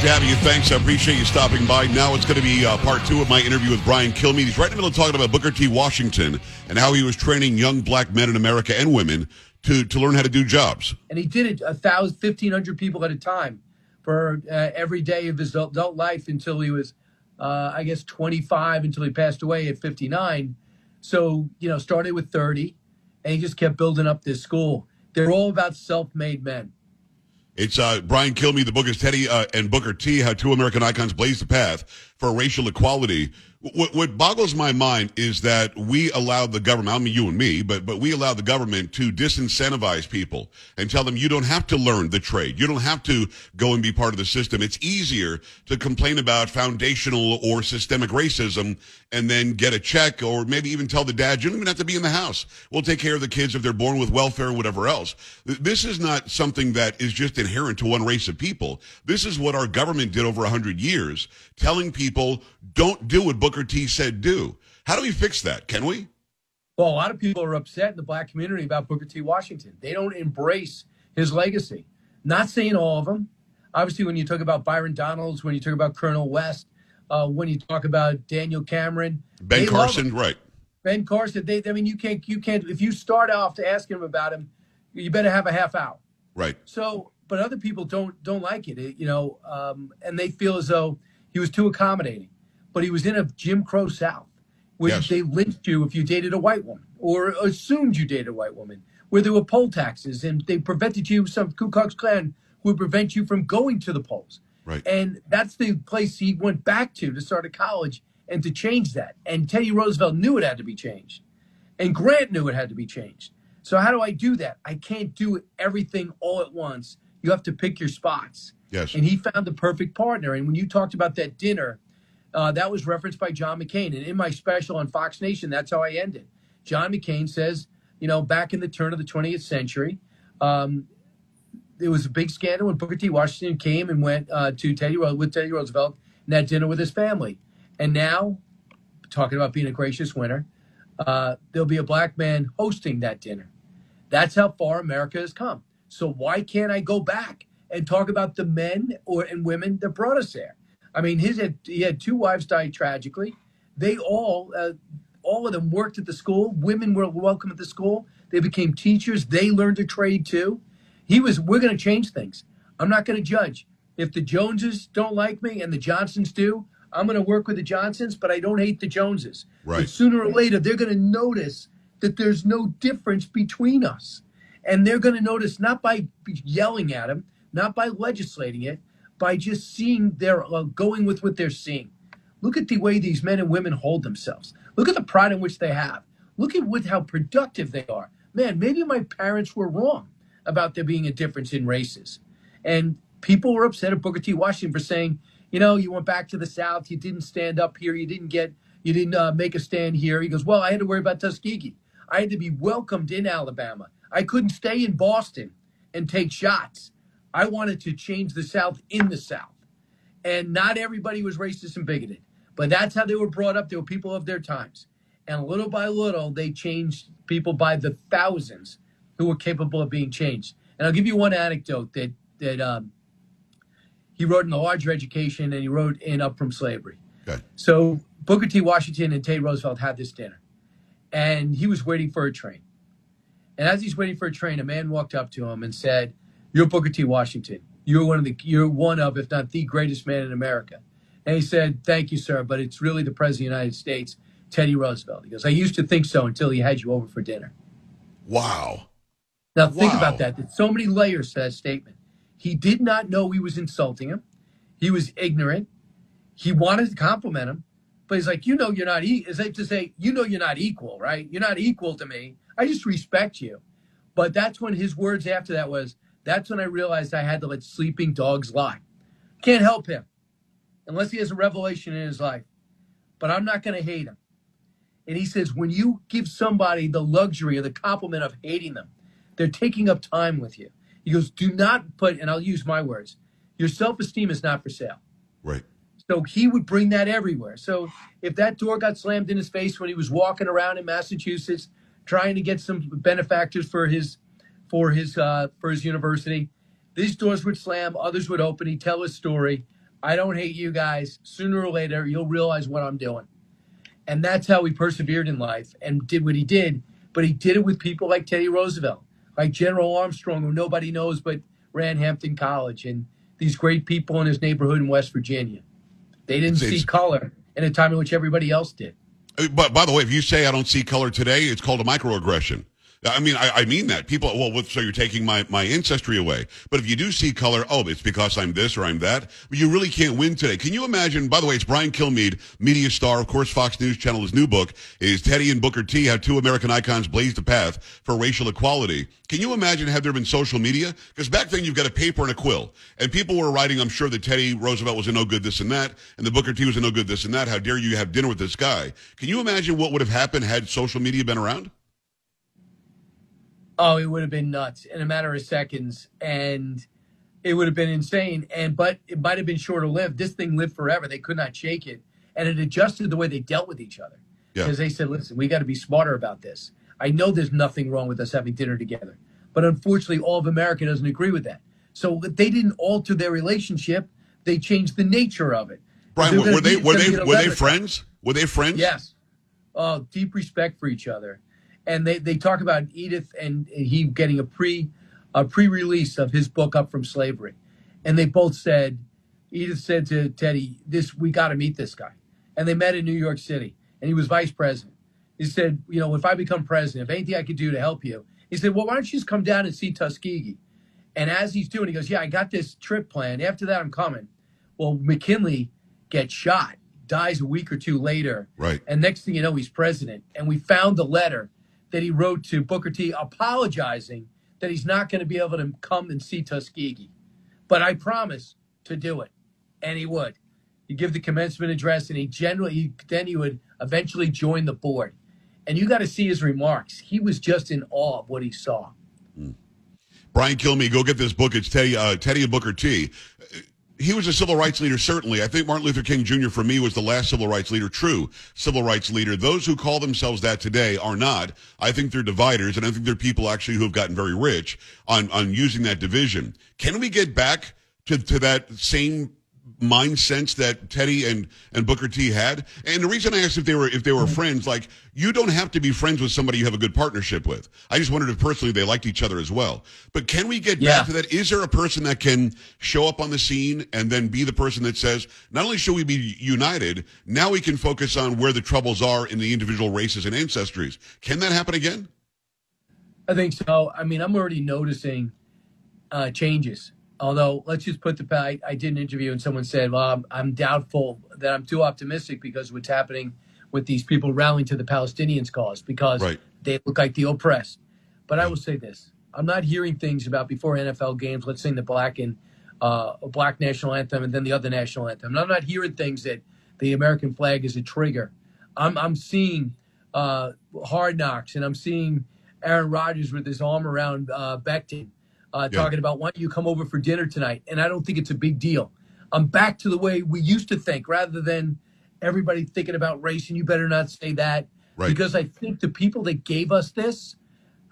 to have you. Thanks. I appreciate you stopping by. Now it's going to be uh, part two of my interview with Brian Kilmeade. He's right in the middle of talking about Booker T. Washington and how he was training young black men in America and women to, to learn how to do jobs. And he did it a thousand, fifteen hundred people at a time for uh, every day of his adult life until he was, uh, I guess, 25 until he passed away at 59. So, you know, started with 30 and he just kept building up this school. They're all about self made men. It's uh, Brian Kilmeade. The book is Teddy uh, and Booker T. How two American icons blazed the path for racial equality. What, what, boggles my mind is that we allowed the government, I mean you and me, but, but we allowed the government to disincentivize people and tell them you don't have to learn the trade. You don't have to go and be part of the system. It's easier to complain about foundational or systemic racism and then get a check or maybe even tell the dad, you don't even have to be in the house. We'll take care of the kids if they're born with welfare or whatever else. This is not something that is just inherent to one race of people. This is what our government did over a hundred years, telling people don't do what Booker T said do. How do we fix that? Can we? Well, a lot of people are upset in the black community about Booker T. Washington. They don't embrace his legacy. Not saying all of them. Obviously, when you talk about Byron Donalds, when you talk about Cornel West, uh, when you talk about Daniel Cameron, Ben Carson, right? Ben Carson. They, I mean, you can't, you can't. If you start off to ask him about him, you better have a half hour. Right. So, but other people don't don't like it, it you know, um, and they feel as though he was too accommodating but he was in a Jim Crow South where yes. they lynched you if you dated a white woman or assumed you dated a white woman, where there were poll taxes and they prevented you, some Ku Klux Klan would prevent you from going to the polls. Right. And that's the place he went back to to start a college and to change that. And Teddy Roosevelt knew it had to be changed. And Grant knew it had to be changed. So how do I do that? I can't do everything all at once. You have to pick your spots. Yes. And he found the perfect partner. And when you talked about that dinner uh, that was referenced by John McCain. And in my special on Fox Nation, that's how I ended. John McCain says, you know, back in the turn of the 20th century, um, there was a big scandal when Booker T. Washington came and went uh, to Teddy with Teddy Roosevelt and had dinner with his family. And now, talking about being a gracious winner, uh, there'll be a black man hosting that dinner. That's how far America has come. So why can't I go back and talk about the men or and women that brought us there? I mean, his had, he had two wives die tragically. They all, uh, all of them worked at the school. Women were welcome at the school. They became teachers. They learned a trade too. He was, we're going to change things. I'm not going to judge. If the Joneses don't like me and the Johnsons do, I'm going to work with the Johnsons, but I don't hate the Joneses. Right. But sooner or later, they're going to notice that there's no difference between us. And they're going to notice not by yelling at them, not by legislating it, by just seeing their uh, going with what they're seeing. Look at the way these men and women hold themselves. Look at the pride in which they have. Look at with how productive they are. Man, maybe my parents were wrong about there being a difference in races. And people were upset at Booker T. Washington for saying, you know, you went back to the South, you didn't stand up here, you didn't get, you didn't uh, make a stand here. He goes, well, I had to worry about Tuskegee. I had to be welcomed in Alabama. I couldn't stay in Boston and take shots. I wanted to change the South in the South. And not everybody was racist and bigoted, but that's how they were brought up. They were people of their times. And little by little, they changed people by the thousands who were capable of being changed. And I'll give you one anecdote that, that um, he wrote in The Larger Education and he wrote in Up From Slavery. Okay. So Booker T. Washington and Teddy Roosevelt had this dinner, and he was waiting for a train. And as he's waiting for a train, a man walked up to him and said, you're Booker T. Washington. You're one of the you're one of, if not the greatest man in America. And he said, Thank you, sir, but it's really the President of the United States, Teddy Roosevelt. He goes, I used to think so until he had you over for dinner. Wow. Now think wow. about that. There's so many layers to that statement. He did not know he was insulting him. He was ignorant. He wanted to compliment him, but he's like, you know, you're not. E-. It's like to say, you know, you're not equal, right? You're not equal to me. I just respect you. But that's when his words after that was, that's when I realized I had to let sleeping dogs lie. Can't help him unless he has a revelation in his life. But I'm not going to hate him. And he says, when you give somebody the luxury or the compliment of hating them, they're taking up time with you. He goes, do not put, and I'll use my words, your self esteem is not for sale. Right. So he would bring that everywhere. So if that door got slammed in his face when he was walking around in Massachusetts trying to get some benefactors for his for his uh, for his university. These doors would slam, others would open. He'd tell his story, I don't hate you guys. Sooner or later, you'll realize what I'm doing. And that's how he persevered in life and did what he did. But he did it with people like Teddy Roosevelt, like General Armstrong, who nobody knows but ran Hampton College, and these great people in his neighborhood in West Virginia. They didn't see color in a time in which everybody else did. But by the way, if you say I don't see color today, it's called a microaggression. I mean, I, I, mean that. People, well, so you're taking my, my ancestry away. But if you do see color, oh, it's because I'm this or I'm that. You really can't win today. Can you imagine? By the way, it's Brian Kilmeade, media star, of course, Fox News Channel. His new book is Teddy and Booker T, How Two American Icons Blazed the Path for Racial Equality. Can you imagine had there been social media? Because back then you've got a paper and a quill. And people were writing, I'm sure, that Teddy Roosevelt was a no good this and that, and the Booker T was a no good this and that. How dare you have dinner with this guy? Can you imagine what would have happened had social media been around? Oh, it would have been nuts in a matter of seconds, and it would have been insane. And but it might have been shorter lived. This thing lived forever. They could not shake it, and it adjusted the way they dealt with each other because yeah. they said, "Listen, we got to be smarter about this." I know there's nothing wrong with us having dinner together, but unfortunately, all of America doesn't agree with that. So they didn't alter their relationship; they changed the nature of it. Brian, were, they were they were they friends? Were they friends? Yes. Oh, deep respect for each other and they, they talk about Edith and he getting a pre a pre-release of his book Up from Slavery, and they both said Edith said to Teddy, "This we got to meet this guy," and they met in New York City, and he was vice president. He said, "You know, if I become president, if anything I could do to help you," he said, "Well, why don't you just come down and see Tuskegee?" And as he's doing, he goes, "Yeah, I got this trip planned. After that, I'm coming." Well, McKinley gets shot, dies a week or two later, right? And next thing you know, he's president, and we found the letter that he wrote to Booker T apologizing that he's not going to be able to come and see Tuskegee. But I promise to do it. And he would. He'd give the commencement address and he generally, then he would eventually join the board. And you got to see his remarks. He was just in awe of what he saw. Mm. Brian Kilmeade, go get this book. It's Teddy, uh, Teddy and Booker T he was a civil rights leader, certainly. I think Martin Luther King Jr. for me was the last civil rights leader, true civil rights leader. Those who call themselves that today are not. I think they're dividers, and I think they're people actually who have gotten very rich on, on using that division. Can we get back to, to that same mind sense that Teddy and, and Booker T had. And the reason I asked if they were if they were friends, like you don't have to be friends with somebody you have a good partnership with. I just wondered if personally they liked each other as well. But can we get yeah. back to that? Is there a person that can show up on the scene and then be the person that says, not only should we be united, now we can focus on where the troubles are in the individual races and ancestries. Can that happen again? I think so. I mean, I'm already noticing uh, changes Although, let's just put the I, I did an interview and someone said, "Well, I'm, I'm doubtful that I'm too optimistic because what's happening with these people rallying to the Palestinians' cause because right. they look like the oppressed." But I will say this: I'm not hearing things about before NFL games. Let's sing the black and uh, black national anthem and then the other national anthem. And I'm not hearing things that the American flag is a trigger. I'm I'm seeing uh, hard knocks and I'm seeing Aaron Rodgers with his arm around uh, Becton uh, yeah. talking about why don't you come over for dinner tonight? And I don't think it's a big deal. I'm back to the way we used to think rather than everybody thinking about race and you better not say that. Right. Because I think the people that gave us this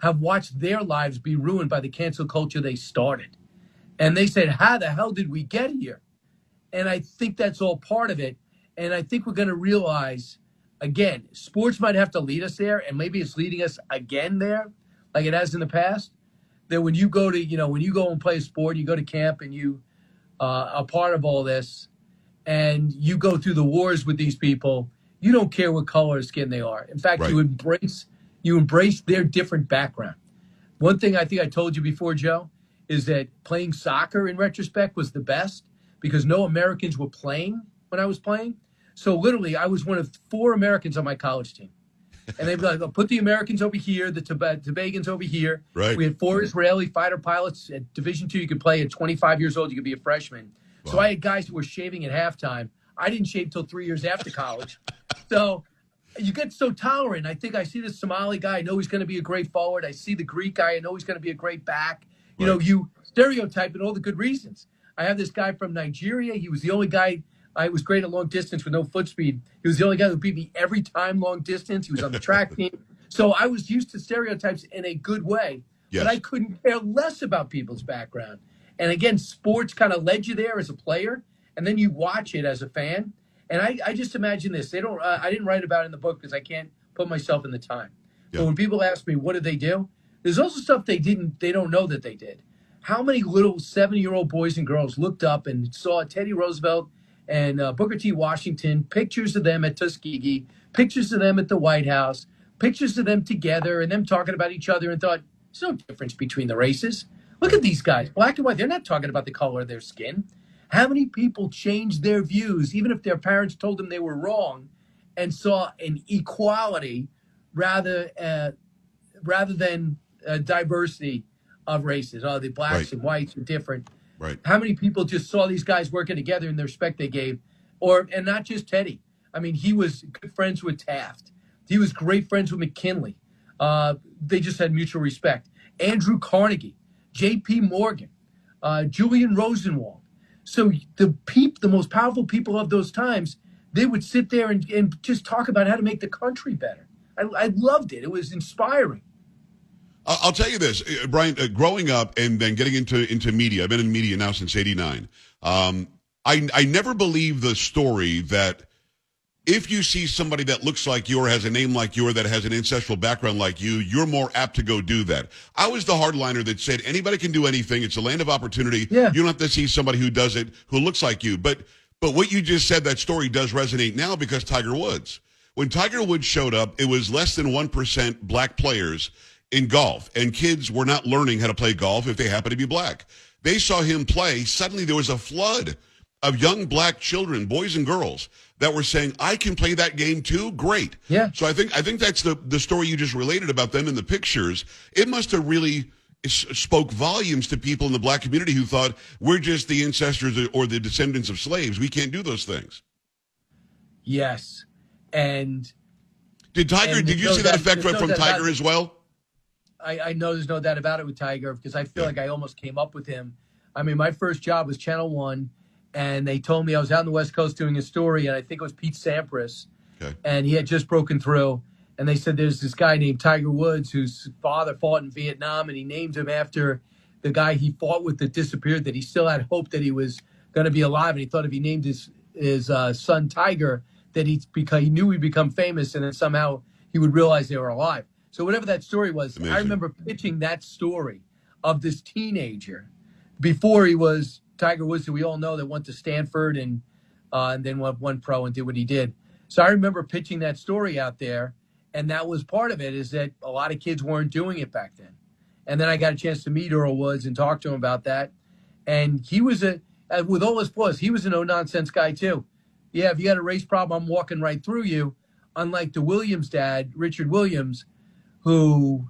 have watched their lives be ruined by the cancel culture they started. And they said, How the hell did we get here? And I think that's all part of it. And I think we're going to realize again, sports might have to lead us there, and maybe it's leading us again there, like it has in the past that when you go to, you know, when you go and play a sport, you go to camp and you uh, are part of all this, and you go through the wars with these people, you don't care what color or skin they are. In fact, right. you embrace you embrace their different background. One thing I think I told you before, Joe, is that playing soccer in retrospect was the best because no Americans were playing when I was playing. So literally, I was one of four Americans on my college team and they'd be like, oh, put the Americans over here, the Tib- Tobagans over here. Right. We had four mm-hmm. Israeli fighter pilots at Division two. You could play at 25 years old. You could be a freshman. Wow. So I had guys who were shaving at halftime. I didn't shave till three years after college. so you get so tolerant. I think I see the Somali guy. I know he's going to be a great forward. I see the Greek guy. I know he's going to be a great back. You right. know, you stereotype in all the good reasons. I have this guy from Nigeria. He was the only guy I was great at long distance with no foot speed. He was the only guy who beat me every time long distance. He was on the track team. So I was used to stereotypes in a good way, yes. but I couldn't care less about people's background. And again, sports kind of led you there as a player. and then you watch it as a fan. And I, I just imagine this. They don't. Uh, I didn't write about it in the book because I can't put myself in the time. Yeah. But when people ask me what did they do, there's also stuff they didn't. They don't know that they did. How many little seven-year-old boys and girls looked up and saw Teddy Roosevelt and uh, Booker T. Washington, pictures of them at Tuskegee, pictures of them at the White House, pictures of them together and them talking about each other and thought, there's no difference between the races. Look at these guys, black and white. They're not talking about the color of their skin. How many people changed their views, even if their parents told them they were wrong, and saw an equality rather uh, rather than a diversity of races? Oh, the blacks Right. and whites are different. Right. How many people just saw these guys working together and the respect they gave? Or and not just Teddy. I mean, he was good friends with Taft. He was great friends with McKinley. Uh, they just had mutual respect. Andrew Carnegie, J.P. Morgan, uh, Julian Rosenwald. So the peop, the most powerful people of those times, they would sit there and, and just talk about how to make the country better. I, I loved it. It was inspiring. I'll tell you this, uh, Brian. Uh, growing up and then getting into into media, I've been in media now since '89. Um, I I never believed the story that if you see somebody that looks like you or has a name like you or that has an ancestral background like you, you're more apt to go do that. I was the hardliner that said anybody can do anything. It's a land of opportunity. Yeah. You don't have to see somebody who does it who looks like you. But but what you just said, that story does resonate now because Tiger Woods. When Tiger Woods showed up, it was less than 1% black players in golf, and kids were not learning how to play golf if they happen to be black. They saw him play. Suddenly, there was a flood of young black children, boys and girls, that were saying, "I can play that game too." Great. Yeah. So I think I think that's the the story you just related about them in the pictures. It must have really spoke volumes to people in the black community who thought we're just the ancestors or the descendants of slaves. We can't do those things. Yes. And Did Tiger? And Did you see that effect from, no from doubt about Tiger it. as well? I, I know there's no doubt about it with Tiger because I feel Yeah. like I almost came up with him. I mean, my first job was Channel One, and they told me I was out on the West Coast doing a story, and I think it was Pete Sampras, Okay. and he had just broken through. And they said there's this guy named Tiger Woods whose father fought in Vietnam, and he named him after the guy he fought with that disappeared. That he still had hope that he was going to be alive, and he thought if he named his his uh, son Tiger, that he'd become he knew he'd become famous, and then somehow he would realize they were alive. So whatever that story was, Amazing. I remember pitching that story of this teenager before he was Tiger Woods, who we all know that went to Stanford and uh, and then went one pro and did what he did. So I remember pitching that story out there, and that was part of it. Is that a lot of kids weren't doing it back then, and then I got a chance to meet Earl Woods and talk to him about that, and he was a uh, with all his flaws, he was a no nonsense guy too. Yeah, if you got a race problem, I'm walking right through you. Unlike the Williams dad, Richard Williams, who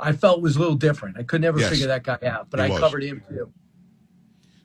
I felt was a little different. I could never Yes. figure that guy out, but He I was. covered him too.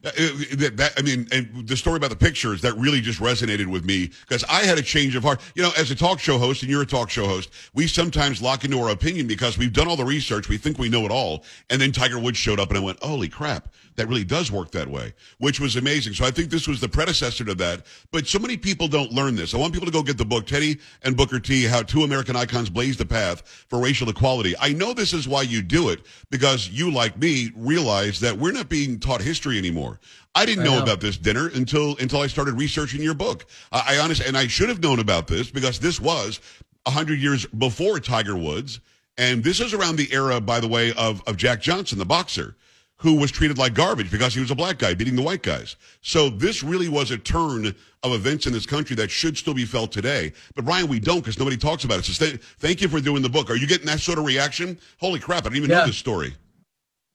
Uh, that, I mean, and the story about the pictures that really just resonated with me because I had a change of heart. You know, as a talk show host, and you're a talk show host, we sometimes lock into our opinion because we've done all the research, we think we know it all, and then Tiger Woods showed up, and I went, "Holy crap, that really does work that way," which was amazing. So I think this was the predecessor to that. But so many people don't learn this. I want people to go get the book, Teddy and Booker T: How Two American Icons Blazed the Path for Racial Equality. I know this is why you do it because you, like me, realize that we're not being taught history anymore. I didn't know, know. about this dinner until until I started researching your book. I, I honestly, and I should have known about this because this was hundred years before Tiger Woods, and this is around the era, by the way, of of Jack Johnson, the boxer, who was treated like garbage because he was a black guy beating the white guys. So this really was a turn of events in this country that should still be felt today. But Brian, we don't because nobody talks about it. So th- thank you for doing the book. Are you getting that sort of reaction? Holy crap! I didn't even know this story.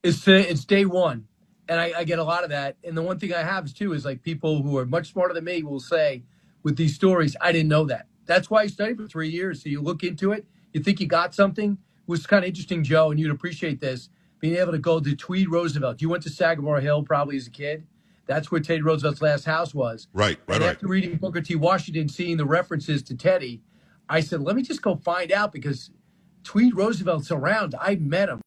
It's uh, it's day one, and I, I get a lot of that. And the one thing I have is too is like people who are much smarter than me will say with these stories, I didn't know that. That's why I studied for three years. So you look into it, you think you got something. It was kind of interesting, Joe, and you'd appreciate this being able to go to Tweed Roosevelt. You went to Sagamore Hill probably as a kid. That's where Teddy Roosevelt's last house was. Right, right, and right. after reading Booker T. Washington, seeing the references to Teddy, I said, let me just go find out because Tweed Roosevelt's around. I met him.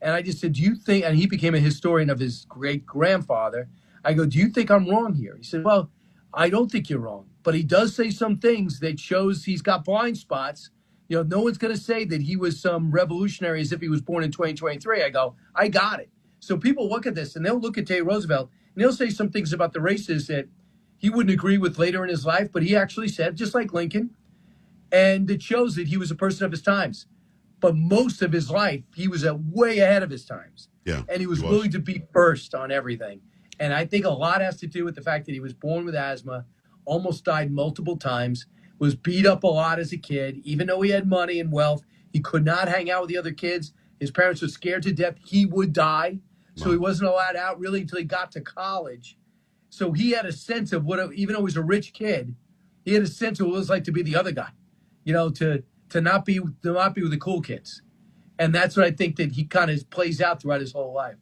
And I just said, Do you think, and he became a historian of his great grandfather. I go, Do you think I'm wrong here? He said, Well, I don't think you're wrong. But he does say some things that shows he's got blind spots. You know, no one's going to say that he was some revolutionary as if he was born in 2023. I go, I got it. So people look at this and they'll look at Teddy Roosevelt and they'll say some things about the races that he wouldn't agree with later in his life, but he actually said, just like Lincoln, and it shows that he was a person of his times. But most of his life, he was a way ahead of his times. Yeah. And he was, he was. willing to be first on everything. And I think a lot has to do with the fact that he was born with asthma, almost died multiple times, was beat up a lot as a kid, even though he had money and wealth. He could not hang out with the other kids. His parents were scared to death he would die. So he wasn't allowed out really until he got to college. So he had a sense of what, even though he was a rich kid, he had a sense of what it was like to be the other guy, you know, to to not be to not be with the cool kids, and that's what I think that he kind of plays out throughout his whole life.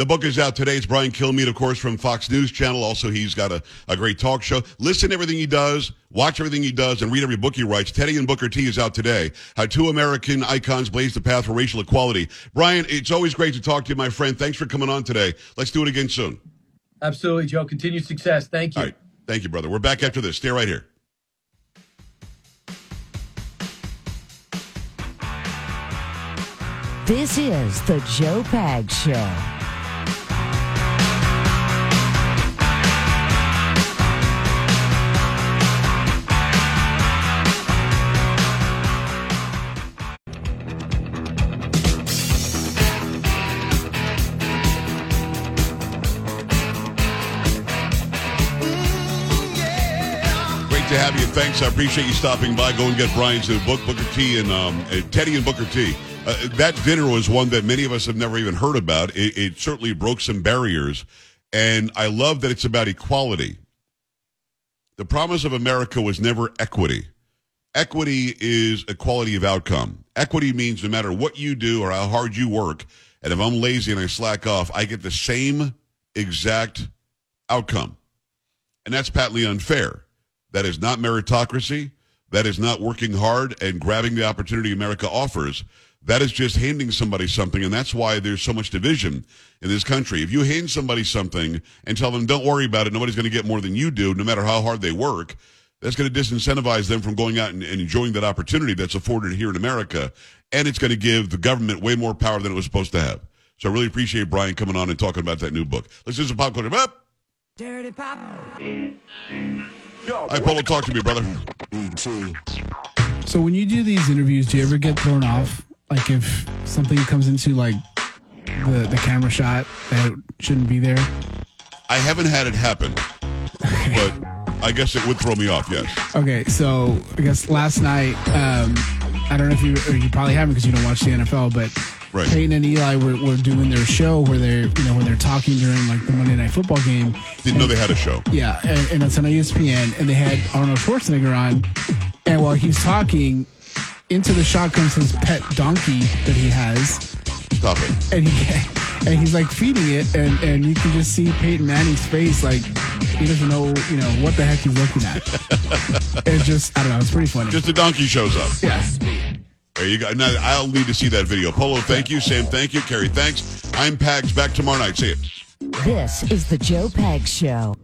The book is out today. It's Brian Kilmeade, of course, from Fox News Channel. Also, he's got a, a great talk show. Listen to everything he does, watch everything he does, and read every book he writes. Teddy and Booker T is out today. How two American icons blaze the path for racial equality. Brian, it's always great to talk to you, my friend. Thanks for coming on today. Let's do it again soon. Absolutely, Joe. Continued success. Thank you. All right. Thank you, brother. We're back after this. Stay right here. This is the Joe Pags Show. To have you. Thanks. I appreciate you stopping by. Go and get Brian's new book, Booker T and um, uh, Teddy and Booker T. Uh, that dinner was one that many of us have never even heard about. It, it certainly broke some barriers, and I love that it's about equality. The promise of America was never equity. Equity is equality of outcome. Equity means no matter what you do or how hard you work, and if I'm lazy and I slack off, I get the same exact outcome. And that's patently unfair. That is not meritocracy. That is not working hard and grabbing the opportunity America offers. That is just handing somebody something, and that's why there's so much division in this country. If you hand somebody something and tell them, don't worry about it, nobody's going to get more than you do, no matter how hard they work, that's going to disincentivize them from going out and, and enjoying that opportunity that's afforded here in America. And it's going to give the government way more power than it was supposed to have. So I really appreciate Brian coming on and talking about that new book. Let's do some pop culture. Up. Dirty Pop. Hi, Polo. Talk to me, brother. So when you do these interviews, do you ever get thrown off? Like if something comes into like the the camera shot that shouldn't be there? I haven't had it happen, but I guess it would throw me off. Yes. Okay, so I guess last night, um, I don't know if you or you probably haven't because you don't watch the NFL, but Right. Peyton and Eli were, were doing their show where they're you know when they're talking during like the Monday Night Football game. Didn't know they had a show. Yeah, and, and it's on ESPN, and they had Arnold Schwarzenegger on, and while he's talking, into the shot comes his pet donkey that he has, Stop it. and he and he's like feeding it, and and you can just see Peyton Manning's face, like he doesn't know you know what the heck he's looking at. it's just I don't know, it's pretty funny. Just a donkey shows up. yeah. There you go. Now, I'll need to see that video. Polo, thank you. Sam, thank you. Carrie, thanks. I'm Pags. Back tomorrow night. See you. This is the Joe Pags Show.